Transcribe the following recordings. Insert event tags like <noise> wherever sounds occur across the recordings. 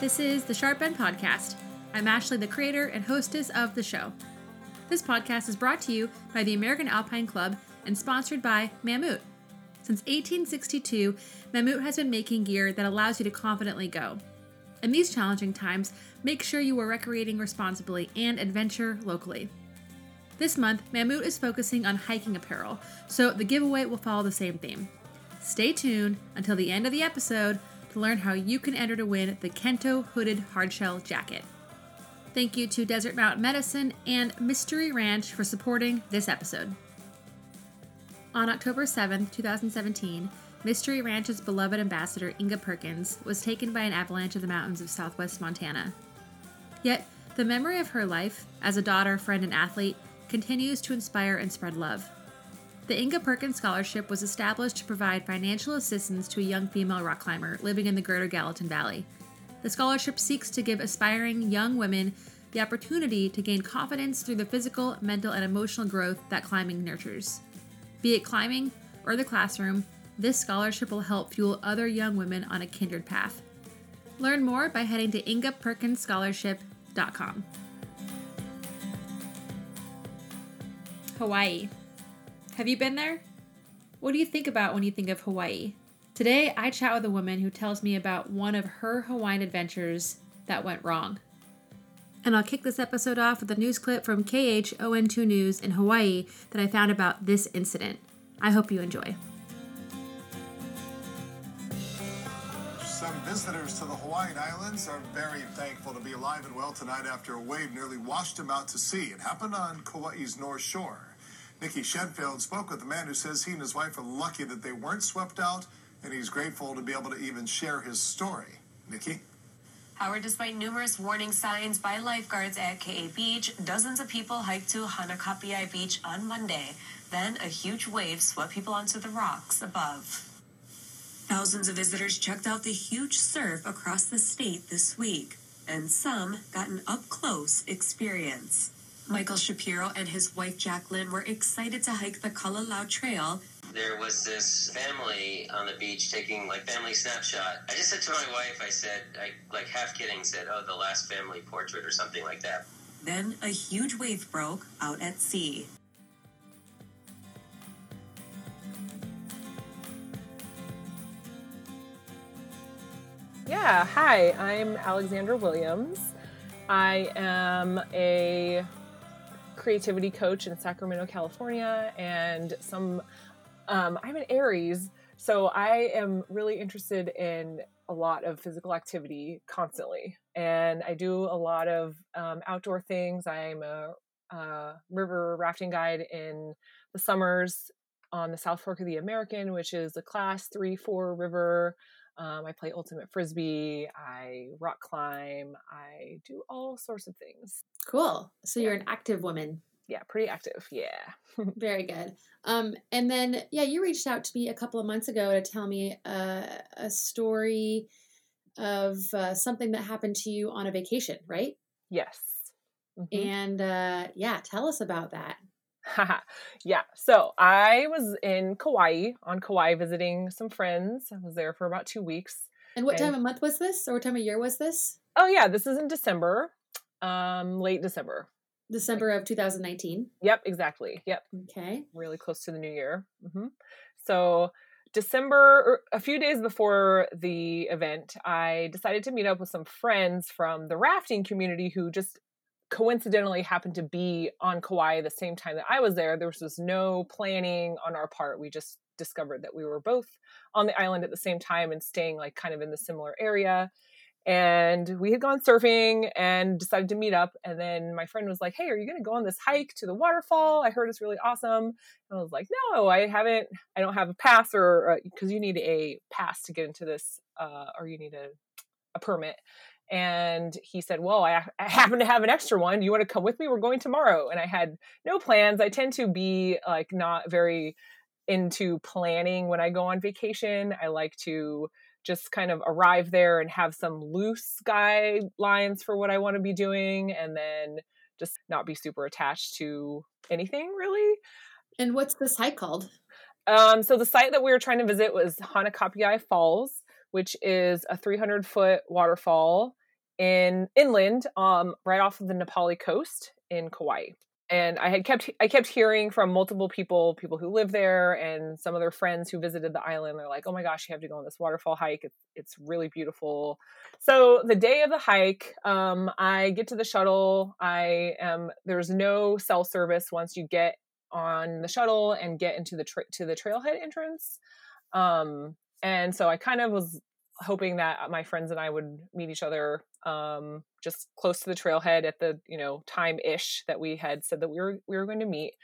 This is the Sharp End Podcast. I'm Ashley, the creator and hostess of the show. This podcast is brought to you by the American Alpine Club and sponsored by Mammut. Since 1862, Mammut has been making gear that allows you to confidently go. In these challenging times, make sure you are recreating responsibly and adventure locally. This month, Mammut is focusing on hiking apparel, so the giveaway will follow the same theme. Stay tuned until the end of the episode to learn how you can enter to win the Kento Hooded Hardshell Jacket. Thank you to Desert Mountain Medicine and Mystery Ranch for supporting this episode. On October 7, 2017, Mystery Ranch's beloved ambassador Inga Perkins was taken by an avalanche of the mountains of southwest Montana. Yet, the memory of her life, as a daughter, friend, and athlete, continues to inspire and spread love. The Inga Perkins Scholarship was established to provide financial assistance to a young female rock climber living in the greater Gallatin Valley. The scholarship seeks to give aspiring young women the opportunity to gain confidence through the physical, mental, and emotional growth that climbing nurtures. Be it climbing or the classroom, this scholarship will help fuel other young women on a kindred path. Learn more by heading to ingaperkinsscholarship.com. Hawaii. Have you been there? What do you think about when you think of Hawaii? Today, I chat with a woman who tells me about one of her Hawaiian adventures that went wrong. And I'll kick this episode off with a news clip from KHON2 News in Hawaii that I found about this incident. I hope you enjoy. Some visitors to the Hawaiian Islands are very thankful to be alive and well tonight after a wave nearly washed them out to sea. It happened on Kauai's North Shore. Nikki Shedfield spoke with a man who says he and his wife are lucky that they weren't swept out, and he's grateful to be able to even share his story. Nikki? Howard, despite numerous warning signs by lifeguards at Ke'e Beach, dozens of people hiked to Hanakapiai Beach on Monday. Then a huge wave swept people onto the rocks above. Thousands of visitors checked out the huge surf across the state this week, and some got an up close experience. Michael Shapiro and his wife Jacqueline were excited to hike the Kalalau Trail. There was this family on the beach taking like family snapshot. I just said to my wife, I said, I like half kidding, said, "Oh, the last family portrait" or something like that. Then a huge wave broke out at sea. Yeah, hi, I'm Alexandra Williams. I am a creativity coach in Sacramento, California, and some um, I'm an Aries, so I am really interested in a lot of physical activity constantly, and I do a lot of um, outdoor things. I'm a, a river rafting guide in the summers on the South Fork of the American, which is a class three, four river. Um, I play ultimate frisbee. I rock climb. I do all sorts of things. Cool. So you're an active woman. Yeah, pretty active. Yeah. <laughs> Very good. Um, and then, yeah, you reached out to me a couple of months ago to tell me uh, a story of uh, something that happened to you on a vacation, right? Yes. Mhm. And uh, yeah, tell us about that. <laughs> yeah. So I was in Kauai on Kauai visiting some friends. I was there for about two weeks. And what time of month was this, or what time of year was this? Oh yeah, this is in December, um, late December. December of 2019. Yep, exactly. Yep, Okay. really close to the new year. hmm So December, a few days before the event, I decided to meet up with some friends from the rafting community who just coincidentally happened to be on Kauai the same time that I was there. There was just no planning on our part. We just discovered that we were both on the island at the same time and staying like kind of in the similar area. And we had gone surfing and decided to meet up. And then my friend was like, Hey, are you going to go on this hike to the waterfall? I heard it's really awesome. And I was like, No, I haven't, I don't have a pass or because you need a pass to get into this, uh, or you need a, a permit. And he said, Well, I, I happen to have an extra one. Do you want to come with me? We're going tomorrow. And I had no plans. I tend to be like not very into planning when I go on vacation. I like to just kind of arrive there and have some loose guidelines for what I want to be doing and then just not be super attached to anything really. And what's the site called? Um, so the site that we were trying to visit was Hanakapiai Falls, which is a 300 foot waterfall in inland, um, right off of the Na Pali coast in Kauai. And I had kept I kept hearing from multiple people, people who live there, and some of their friends who visited the island. They're like, "Oh my gosh, you have to go on this waterfall hike. It's it's really beautiful." So the day of the hike, um, I get to the shuttle. I am there's no cell service once you get on the shuttle and get into the tra- to the trailhead entrance. Um, and so I kind of was hoping that my friends and I would meet each other um, just close to the trailhead at the you know time ish that we had said that we were we were going to meet.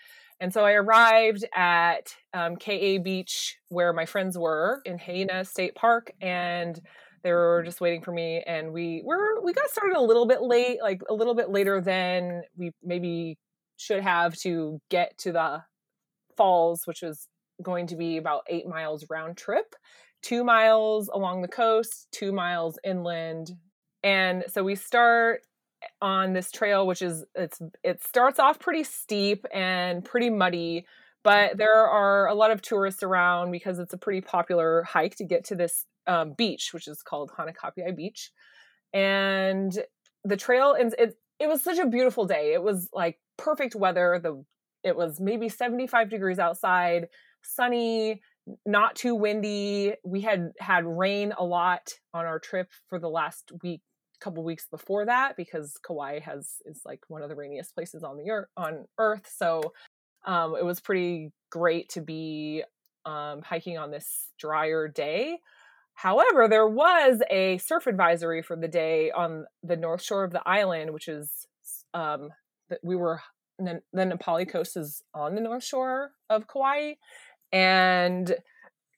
And so I arrived at um, Ke'e Beach where my friends were in Haena State Park, and they were just waiting for me. And we were we got started a little bit late, like a little bit later than we maybe should have to get to the falls, which was going to be about eight miles round trip two miles along the coast, two miles inland. And so we start on this trail, which is it's it starts off pretty steep and pretty muddy, but there are a lot of tourists around because it's a pretty popular hike to get to this um, beach, which is called Hanakapiai Beach. And the trail and it it was such a beautiful day. It was like perfect weather. The it was maybe 75 degrees outside, sunny, not too windy. We had had rain a lot on our trip for the last week, couple weeks before that, because Kauai has is like one of the rainiest places on the earth on Earth. So um, it was pretty great to be um, hiking on this drier day. However, there was a surf advisory for the day on the north shore of the island, which is um, that we were the Na Pali coast is on the north shore of Kauai, and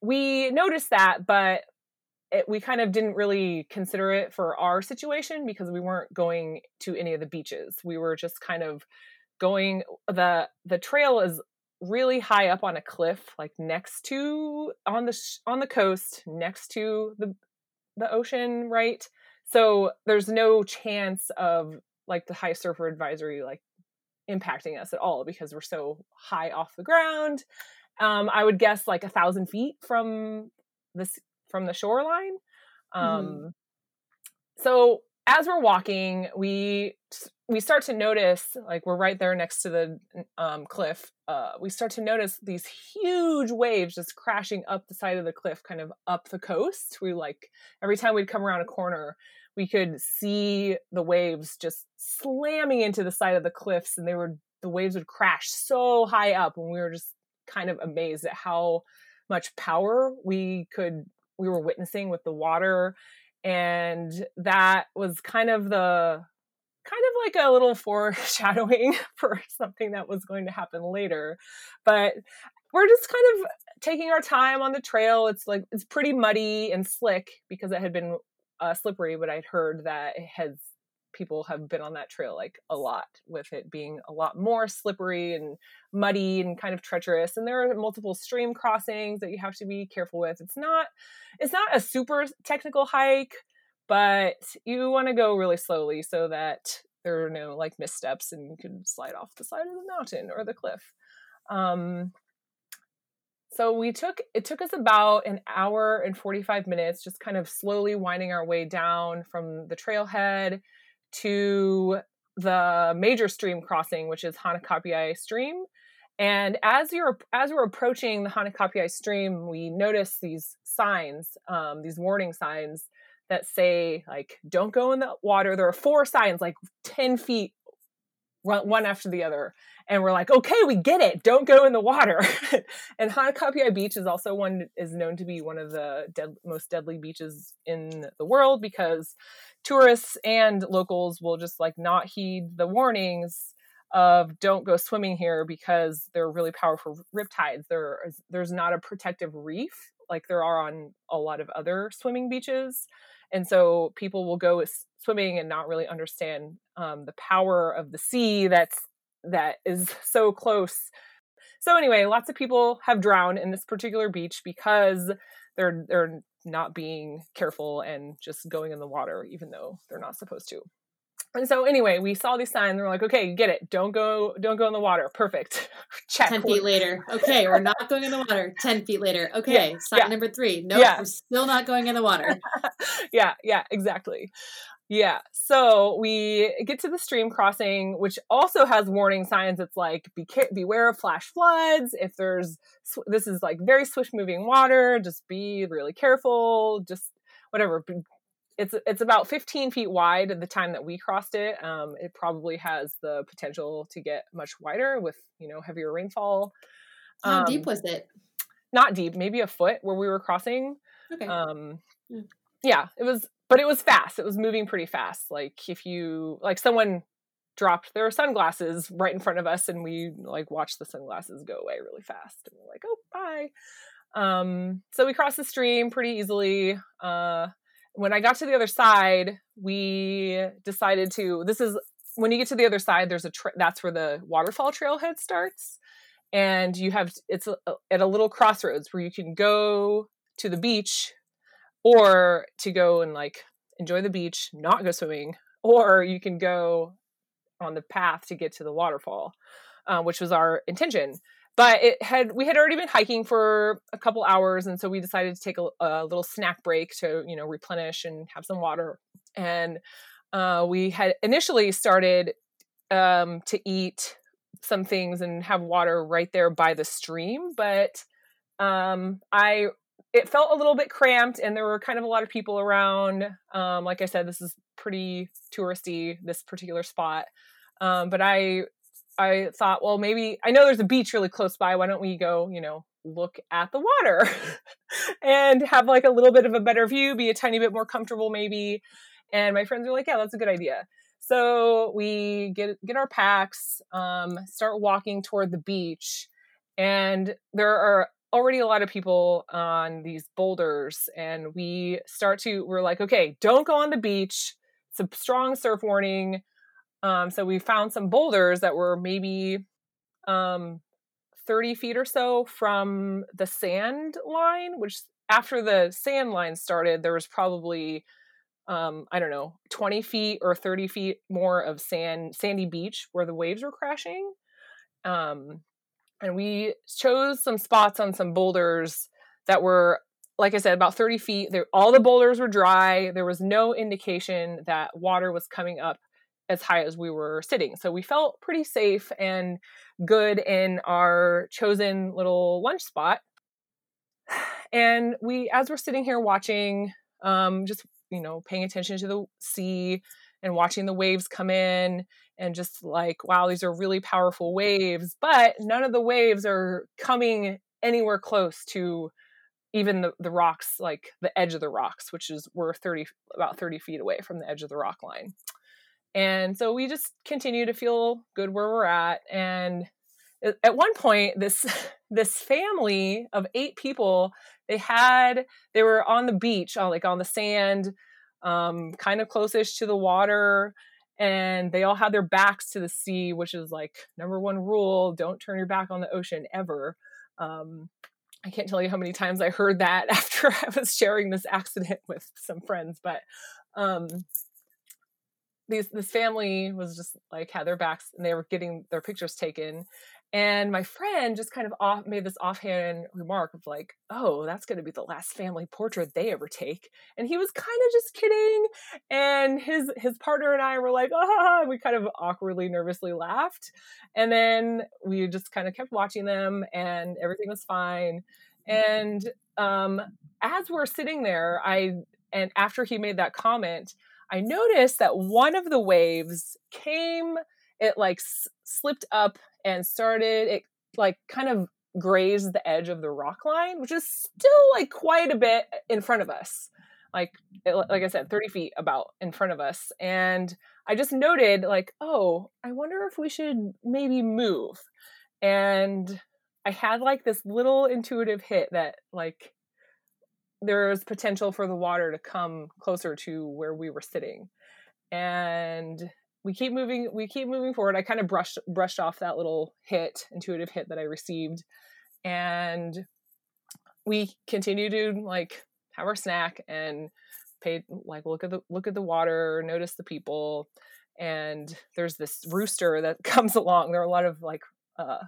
we noticed that, but it, we kind of didn't really consider it for our situation because we weren't going to any of the beaches. We were just kind of going the the trail is really high up on a cliff like next to on the on the coast next to the the ocean right so there's no chance of like the high surfer advisory like impacting us at all because we're so high off the ground um, I would guess like a thousand feet from this from the shoreline. Um, mm-hmm. So as we're walking, we we start to notice like we're right there next to the um, cliff. Uh, we start to notice these huge waves just crashing up the side of the cliff, kind of up the coast. We like every time we'd come around a corner, we could see the waves just slamming into the side of the cliffs, and they were the waves would crash so high up, and we were just kind of amazed at how much power we could we were witnessing with the water and that was kind of the kind of like a little <laughs> foreshadowing <laughs> for something that was going to happen later but we're just kind of taking our time on the trail. It's like it's pretty muddy and slick because it had been uh, slippery but i'd heard that it has people have been on that trail like a lot with it being a lot more slippery and muddy and kind of treacherous and there are multiple stream crossings that you have to be careful with. It's not it's not a super technical hike but you want to go really slowly so that there are no like missteps and you can slide off the side of the mountain or the cliff. Um so we took it took us about an hour and 45 minutes just kind of slowly winding our way down from the trailhead to the major stream crossing, which is Hanakapiai Stream. And as you're as we're approaching the Hanakapiai Stream, we notice these signs, um, these warning signs that say like "Don't go in the water." There are four signs, like ten feet, one after the other, and we're like, "Okay, we get it. Don't go in the water." <laughs> and Hanakapiai Beach is also one is known to be one of the dead, most deadly beaches in the world because tourists and locals will just like not heed the warnings of don't go swimming here because they're really powerful riptides. There is, there's not a protective reef like there are on a lot of other swimming beaches. And so people will go swimming and not really understand um, the power of the sea that's that is <laughs> so close. So anyway, lots of people have drowned in this particular beach because they're they're not being careful and just going in the water even though they're not supposed to and so anyway we saw these signs we're like okay get it don't go don't go in the water perfect <laughs> check 10 feet later okay we're not going in the water 10 feet later <laughs> okay yeah, sign yeah. number three no nope, yeah. we're still not going in the water <laughs> yeah yeah exactly Yeah. So we get to the stream crossing, which also has warning signs. It's like be beware of flash floods. If there's this is like very swift moving water, just be really careful. Just whatever. It's it's about 15 feet wide at the time that we crossed it. Um, it probably has the potential to get much wider with you know heavier rainfall. How um, deep was it? Not deep, maybe a foot where we were crossing. Okay. Um, mm. yeah, it was but it was fast. It was moving pretty fast. Like if you like someone dropped their sunglasses right in front of us and we like watched the sunglasses go away really fast and we're like, "Oh, bye." Um so we crossed the stream pretty easily. Uh when I got to the other side, we decided to this is when you get to the other side there's a tra- that's where the waterfall trailhead starts and you have it's a, at a little crossroads where you can go to the beach or to go and like enjoy the beach, not go swimming, or you can go on the path to get to the waterfall, uh, which was our intention. But it had we had already been hiking for a couple hours, and so we decided to take a, a little snack break to you know replenish and have some water. And uh, we had initially started um, to eat some things and have water right there by the stream, but um, I it felt a little bit cramped and there were kind of a lot of people around um, like i said this is pretty touristy this particular spot um, but i i thought well maybe i know there's a beach really close by why don't we go you know look at the water <laughs> and have like a little bit of a better view be a tiny bit more comfortable maybe. And my friends were like yeah that's a good idea. So we get get our packs um, start walking toward the beach and there are already a lot of people on these boulders and we start to we're like okay don't go on the beach. It's a strong surf warning um, so we found some boulders that were maybe um, 30 feet or so from the sand line which after the sand line started there was probably um, i don't know 20 feet or 30 feet more of sand sandy beach where the waves were crashing. Um, and we chose some spots on some boulders that were like i said about 30 feet. There, all the boulders were dry. There was no indication that water was coming up as high as we were sitting so we felt pretty safe and good in our chosen little lunch spot and we as we're sitting here watching um, just you know paying attention to the sea and watching the waves come in and just like, wow, these are really powerful waves, but none of the waves are coming anywhere close to even the, the rocks, like the edge of the rocks, which is we're 30 about 30 feet away from the edge of the rock line. And so we just continue to feel good where we're at. And at one point, this <laughs> this family of eight people, they had they were on the beach, like on the sand, um, kind of closest to the water and they all had their backs to the sea which is like number one rule don't turn your back on the ocean ever um, i can't tell you how many times i heard that <laughs> after i was sharing this accident with some friends but um, these this family was just like had their backs and they were getting their pictures taken and my friend just kind of off made this offhand remark of like, "Oh, that's going to be the last family portrait they ever take." And he was kind of just kidding. And his his partner and I were like, "Ah!" We kind of awkwardly, nervously laughed. And then we just kind of kept watching them, and everything was fine. And um, as we're sitting there, I and after he made that comment, I noticed that one of the waves came. It like s- slipped up and started it like kind of grazed the edge of the rock line, which is still like quite a bit eh, in front of us. Like like I said, 30 feet about in front of us. And I just noted like, oh, I wonder if we should maybe move. And I had like this little intuitive hit that like there's potential for the water to come closer to where we were sitting. And we keep moving we keep moving forward. I kind of brushed brushed off that little hit intuitive hit that i received. And we continue to like have our snack and pay like look at the look at the water notice the people. And there's this rooster that <laughs> comes along. There are a lot of like uh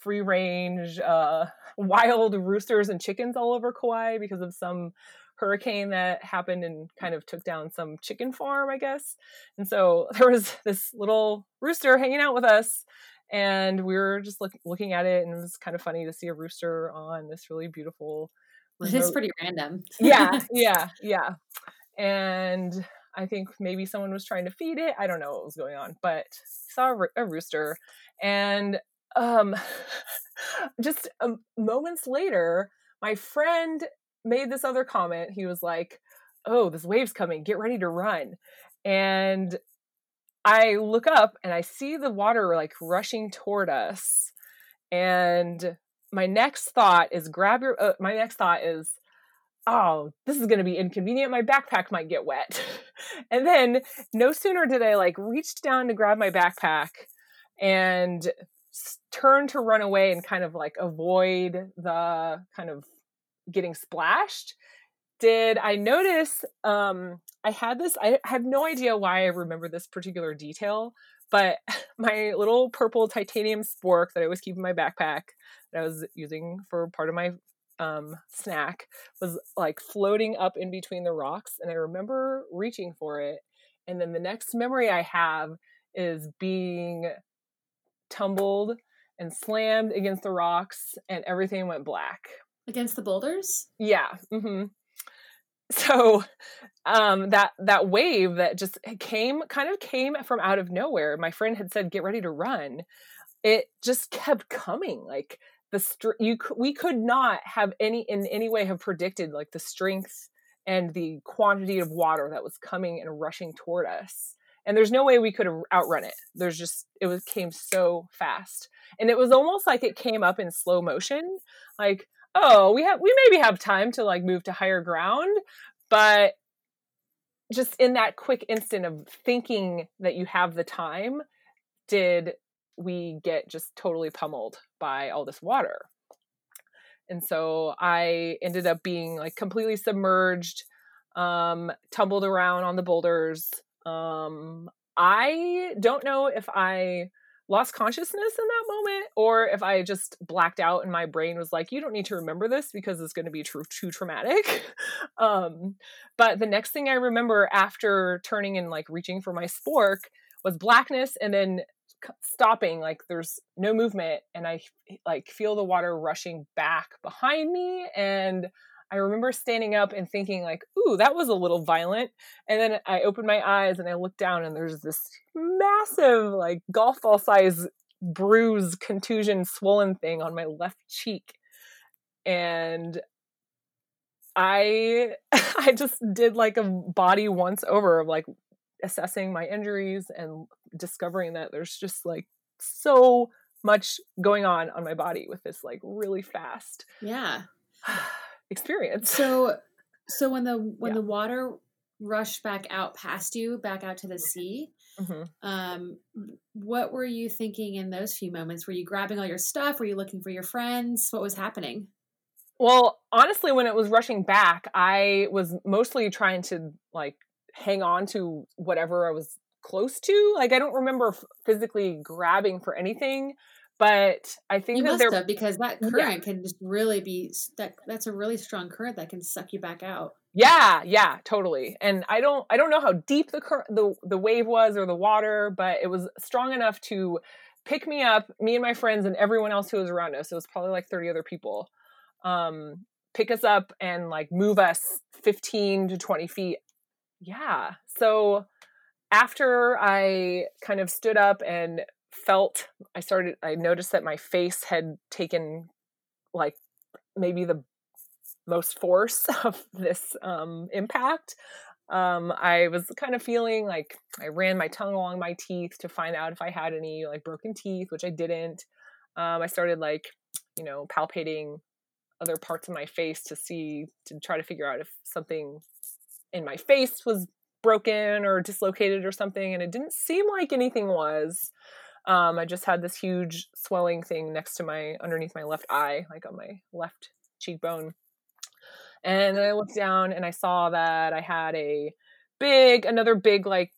free range uh, <laughs> wild roosters and chickens all over Kauai because of some hurricane that happened and kind of took down some chicken farm, I guess. And so <laughs> there was this little rooster hanging out with us and we were just look, looking at it and it was kind of funny to see a rooster on this really beautiful it is pretty random. Yeah <laughs> yeah yeah. And i think maybe someone was trying to feed it. I don't know what was going on but saw a, a rooster. And um <laughs> just um, moments later my friend made this other comment he was like oh this wave's coming get ready to run and I look up and I see the water like rushing toward us. And my next thought is grab your, uh, my next thought is, oh, this is going to be inconvenient. My backpack might get wet. <laughs> and then no sooner did I like reach down to grab my backpack and turn to run away and kind of like avoid the kind of getting splashed did I notice um I had this I have no idea why I remember this particular detail, but <laughs> my little purple titanium spork that I was keeping in my backpack that I was using for part of my um, snack was like floating up in between the rocks and I remember reaching for it and then the next memory I have is being tumbled and slammed against the rocks and everything went black. Against the boulders? Yeah mm-hmm. So um that that wave that just came kind of came from out of nowhere. My friend had said get ready to run. It just kept coming like the str- you we could not have any in any way have predicted like the strength and the quantity of water that was coming and rushing toward us and there's no way we could outrun it there's just it was came so fast and it was almost like it came up in slow motion like oh, we have we maybe have time to like move to higher ground, but just in that quick instant of thinking that you have the time, did we get just totally pummeled by all this water. And so I ended up being like completely submerged, um, tumbled around on the boulders. Um, I don't know if I lost consciousness in that moment or if I just blacked out and my brain was like, you don't need to remember this because it's going to be too, too traumatic. <laughs> um, but the next thing I remember after turning and like reaching for my spork was blackness and then stopping like there's no movement and i like feel the water rushing back behind me and I remember standing up and thinking like, "Ooh, that was a little violent." And then I opened my eyes and I looked down and there's this massive like golf ball size bruise, contusion, swollen thing on my left cheek. And I <laughs> I just did like a body once over of like assessing my injuries and discovering that there's just like so much going on on my body with this like really fast yeah <sighs> experience. So so when the when yeah. the water rushed back out past you, back out to the sea, mm-hmm. um, what were you thinking in those few moments? Were you grabbing all your stuff? Were you looking for your friends? What was happening? Well, honestly, when it was rushing back, I was mostly trying to like hang on to whatever I was close to. Like I don't remember physically grabbing for anything but I think you that must have because that current yeah. can just really be that that's a really strong current that can suck you back out. Yeah, yeah, totally. And I don't I don't know how deep the current the the wave was or the water, but it was strong enough to pick me up, me and my friends and everyone else who was around us. It was probably like 30 other people. Um pick us up and like move us 15 to 20 feet. Yeah. So after I kind of stood up and felt I started I noticed that my face had taken like maybe the most force <laughs> of this um, impact. Um, I was kind of feeling like I ran my tongue along my teeth to find out if I had any like broken teeth, which I didn't. Um, I started like, you know, palpating other parts of my face to see to try to figure out if something in my face was broken or dislocated or something, and it didn't seem like anything was. Um, I just had this huge swelling thing next to my underneath my left eye, like on my left cheekbone. And then I looked down and I saw that I had a big, another big, like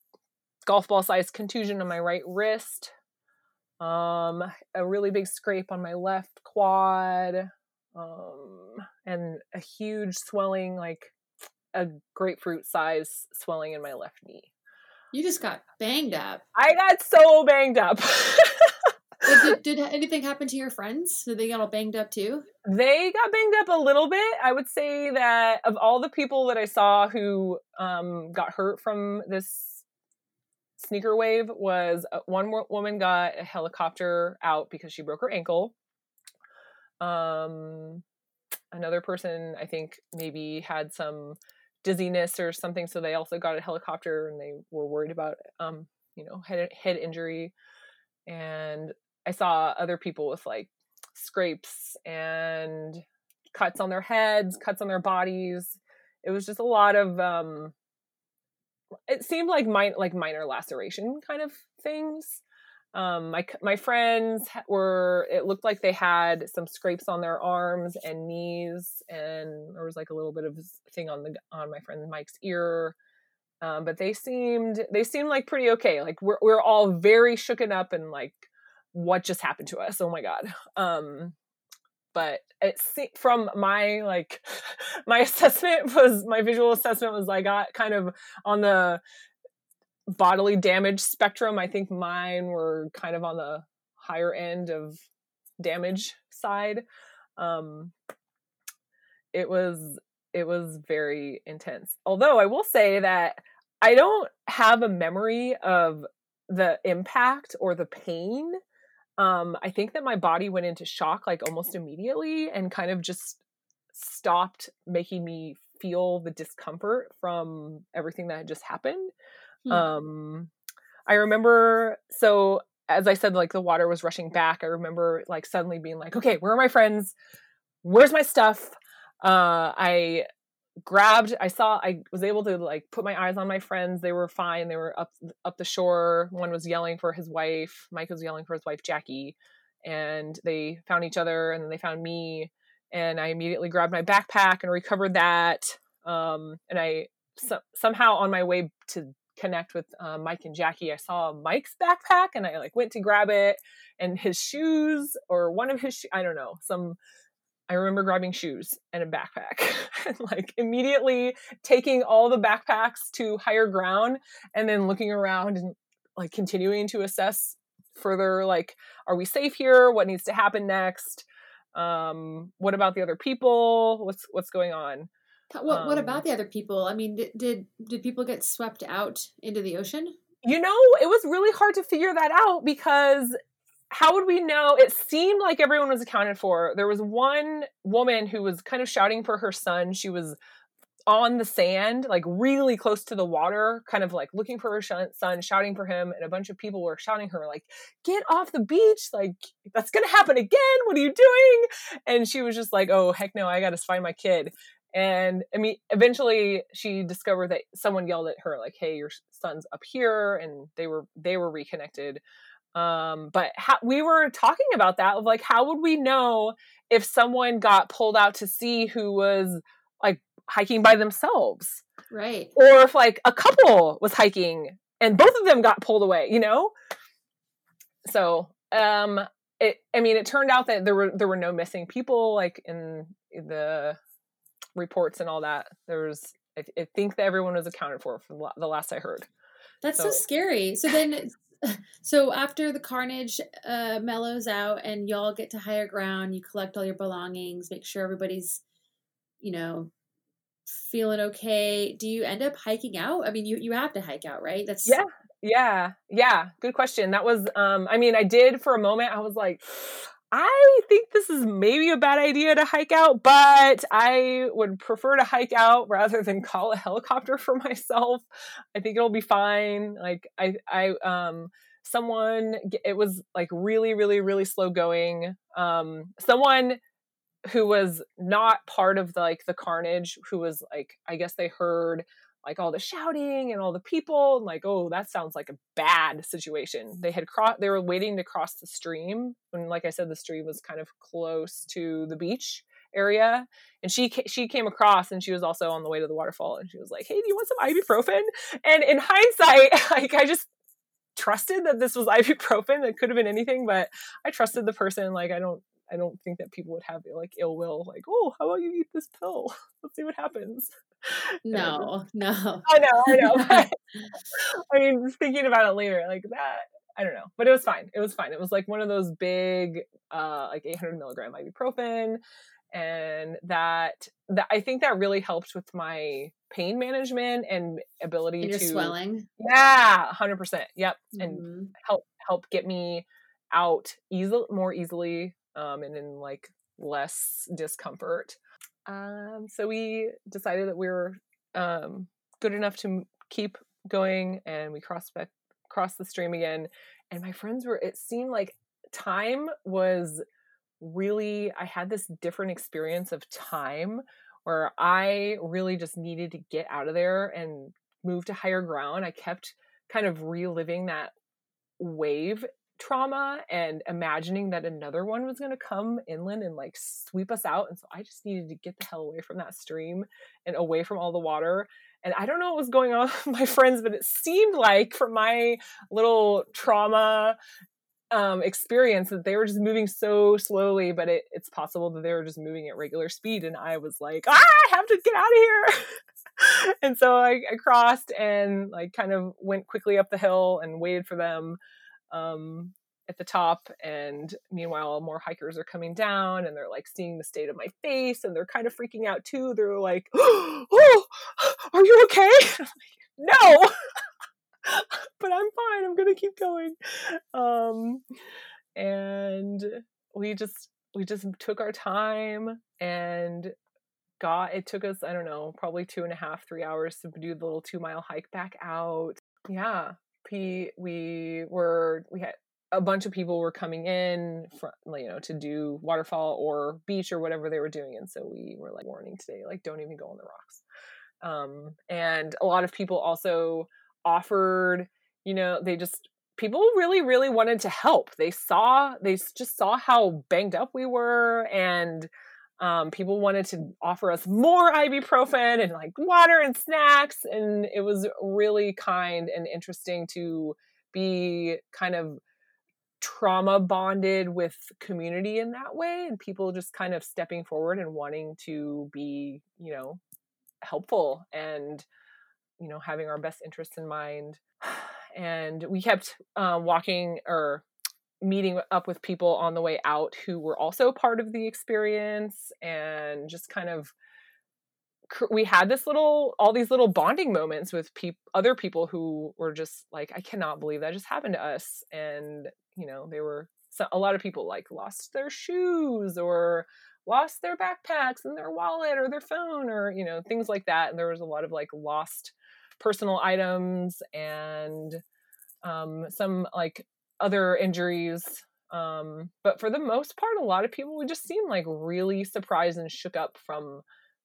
golf ball sized contusion on my right wrist. um, a really big scrape on my left quad, um, and a huge swelling, like a grapefruit size swelling in my left knee. You just got banged up. I got so banged up. <laughs> did, did, anything happen to your friends? Did they get all banged up too? They got banged up a little bit. I would say that of all the people that I saw who um, got hurt from this sneaker wave, was uh, one woman got a helicopter out because she broke her ankle. Um, another person, I think, maybe had some dizziness or something, so they also got a helicopter and they were worried about, um, you know, head head injury. And I saw other people with like scrapes and cuts on their heads, cuts on their bodies. It was just a lot of um it seemed like my like minor laceration kind of things. Um my my friends were it looked like they had some scrapes on their arms and knees and there was like a little bit of thing on the on my friend Mike's ear. Um, but they seemed they seemed like pretty okay. Like we're we're all very shooken up and like what just happened to us oh my god <laughs> um but it's from my like <laughs> my assessment was my visual assessment was i got kind of on the bodily damage spectrum i think mine were kind of on the higher end of damage side. Um it was it was very intense. Although i will say that i don't have a memory of the impact or the pain. Um, I think that my body went into shock like almost immediately and kind of just stopped making me feel the discomfort from everything that had just happened. Hmm. Um, I remember, so as I said, like the water was rushing back. I remember like suddenly being like, okay, where are my friends? Where's my stuff? Uh, I grabbed i saw i was able to like put my eyes on my friends they were fine they were up up the shore one was yelling for his wife mike was yelling for his wife jackie and they found each other and then they found me and i immediately grabbed my backpack and recovered that um, and i so, somehow on my way to connect with uh, mike and jackie. I saw mike's backpack and i like went to grab it and his shoes or one of his i don't know some I remember grabbing shoes and a backpack. <laughs> And like immediately taking all the backpacks to higher ground and then looking around and like continuing to assess further like are we safe here? What needs to happen next? Um what about the other people? What's what's going on what um, what about the other people i mean did, did did people get swept out into the ocean you know it was really hard to figure that out because how would we know? It seemed like everyone was accounted for. There was one woman who was kind of shouting for her son. She was on the sand, like really close to the water, kind of like looking for her son, shouting for him. And a bunch of people were shouting her, like, get off the beach. Like, that's going to happen again. What are you doing? And she was just like, oh, heck no, I got to find my kid. And I mean, eventually she discovered that someone yelled at her, like, hey, your son's up here. And they were, they were reconnected. Um but how, we were talking about that of like how would we know if someone got pulled out to sea who was like hiking by themselves? Right. Or if like a couple was hiking and both of them got pulled away you know? So um it i mean it turned out that there were there were no missing people like in the reports and all that there was i, I think that everyone was accounted for from the last i heard that's so, so scary so then <laughs> so after the carnage uh, mellows out and y'all get to higher ground, you collect all your belongings, make sure everybody's, you know, feeling okay. Do you end up hiking out? I mean, you you have to hike out, right? That's yeah, yeah, yeah. Good question. That was, um, I mean, I did for a moment. I was like. I think this is maybe a bad idea to hike out, but I would prefer to hike out rather than <laughs> call a helicopter for myself. I think it'll be fine. Like I I um someone it was like really really really slow going. Um someone who was not part of the like the carnage who was like I guess they heard like all the shouting and all the people and like oh that sounds like a bad situation they had crossed they were waiting to cross the stream and like i said the stream was kind of close to the beach area and she she came across and she was also on the way to the waterfall and she was like hey do you want some ibuprofen and in hindsight <laughs> like i just trusted that this was ibuprofen. It could have been anything, but I trusted the person. Like I don't I don't think that people would have like ill will, like, oh, how about you eat this pill? <laughs> Let's see what happens. No, no. <laughs> I know, I know. <laughs> I mean, thinking about it later, like that, I don't know. But it was fine. It was fine. It was like one of those big, uh, like 800 milligram ibuprofen. And that, that I think that really helped with my pain management and ability and to swelling. Yeah, hundred percent. Yep, Mhm. and help help get me out easily, more easily, um, and in like less discomfort. Um, so we decided that we were um, good enough to keep going, and we crossed back crossed the stream again. And my friends were. It seemed like time was really. I had this different experience of time where I really just needed to get out of there and move to higher ground. I kept kind of reliving that wave trauma and imagining that another one was going to come inland and like sweep us out. And so I just needed to get the hell away from that stream and away from all the water. And I don't know what was going on <laughs> with my friends, but it seemed like from my little trauma um, experience that they were just moving so slowly, but it, it's possible that they were just moving at regular speed. And I was like, ah, I have to get out of here. <laughs> and so I, I crossed and like kind of went quickly up the hill and waited for them um, at the top. And meanwhile, more hikers are coming down and they're like seeing the state of my face and they're kind of freaking out too. They're like, <gasps> oh, are you okay? <laughs> Like, no. <laughs> but I'm fine. I'm gonna keep going. Um, and we just we just took our time and got. It took us I don't know probably two and a half three hours to do the little two mile hike back out. Yeah, we we were we had a bunch of people were coming in from you know to do waterfall or beach or whatever they were doing and so we were like warning today like don't even go on the rocks. Um, and a lot of people also offered you know they just people really really wanted to help. They saw they just saw how banged up we were and um, people wanted to offer us more ibuprofen and like water and snacks and it was really kind and interesting to be kind of trauma bonded with community in that way and people just kind of stepping forward and wanting to be you know helpful and you know having our best interests in mind. <sighs> And we kept uh, walking or meeting up with people on the way out who were also part of the experience and just kind of we had this little all these little bonding moments with peop- other people who were just like i cannot believe that just happened to us and you know they were so a lot of people like lost their shoes or lost their backpacks and their wallet or their phone or you know things like that and there was a lot of like lost personal items and um, some like other injuries um, but for the most part a lot of people would just seem like really surprised and shook up from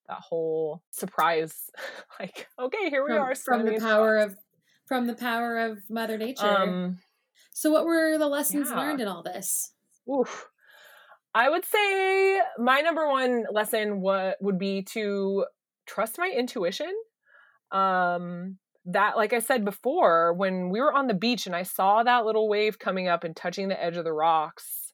that whole surprise <laughs> like okay here we from, are from the power of from the power of Mother Nature. um so, what were the lessons yeah. learned in all this? Oof. I would say my number one lesson what would be to trust my intuition. Um that like I said before, when we were on the beach and I saw that little wave coming up and touching the edge of the rocks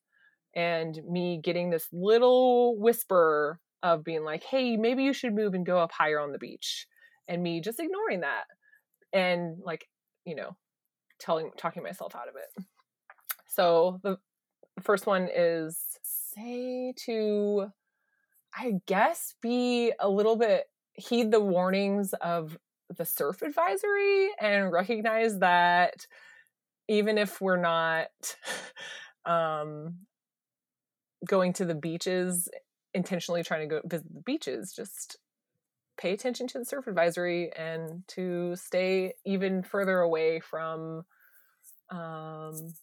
and me getting this little whisper of being like, "Hey, maybe you should move and go up higher on the beach." And me just ignoring that and like, you know, telling talking myself out of it. So the first one is say to, I guess, be a little bit, heed the warnings of the surf advisory and recognize that even if we're not <laughs> um, going to the beaches, intentionally trying to go visit the beaches, just pay attention to the surf advisory and to stay even further away from um,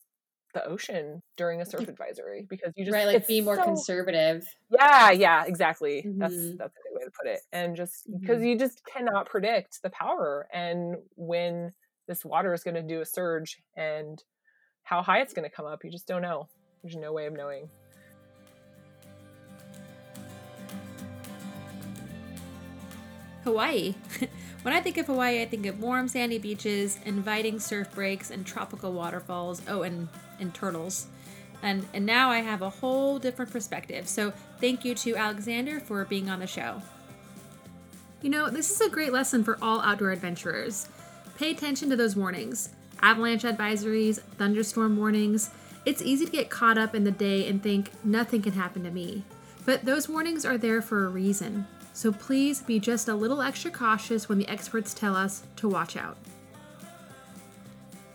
the ocean during a surf advisory because you just right, like be more so- conservative. yeah yeah exactly that's Mhm. that's good way to put it and just because Mhm. you just cannot predict the power and when this water is going to do a surge and how high it's going to come up you just don't know there's no way of knowing Hawaii. <laughs> when I think of Hawaii, I think of warm sandy beaches, inviting surf breaks, and tropical waterfalls. Oh, and, and turtles. And, and now I have a whole different perspective. So thank you to Alexandra for being on the show. You know, this is a great lesson for all outdoor adventurers. Pay attention to those warnings avalanche advisories, thunderstorm warnings. It's easy to get caught up in the day and think nothing can happen to me. But those warnings are there for a reason. So please be just a little extra cautious when the experts tell us to watch out.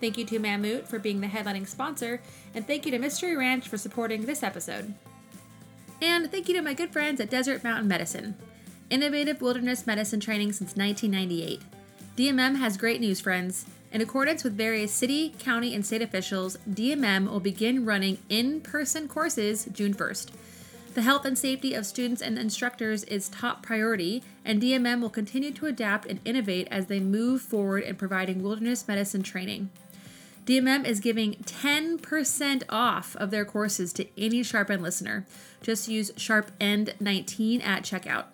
Thank you to Mammut for being the headlining sponsor, and thank you to Mystery Ranch for supporting this episode. And thank you to my good friends at Desert Mountain Medicine, innovative wilderness medicine training since 1998. DMM has great news, friends. In accordance with various city, county, and state officials, DMM will begin running in person courses June 1st. The health and safety of students and instructors is top priority, and DMM will continue to adapt and innovate as they move forward in providing wilderness medicine training. DMM is giving 10% off of their courses to any Sharp End listener. Just use Sharp End 19 at checkout.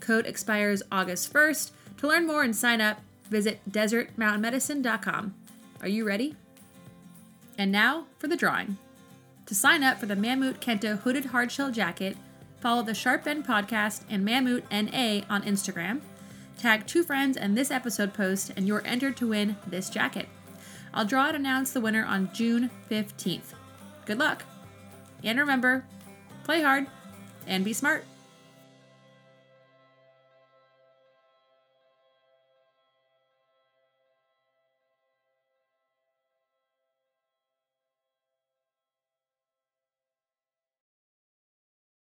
Code expires August 1st. To learn more and sign up, visit desertmountainmedicine.com. Are you ready? And now for the drawing. To sign up for the Mammut Kento hooded hardshell jacket, follow the Sharp End podcast and Mammut NA on Instagram. Tag two friends in this episode post, and you're entered to win this jacket. I'll draw and announce the winner on June 15th. Good luck! And remember, play hard and be smart.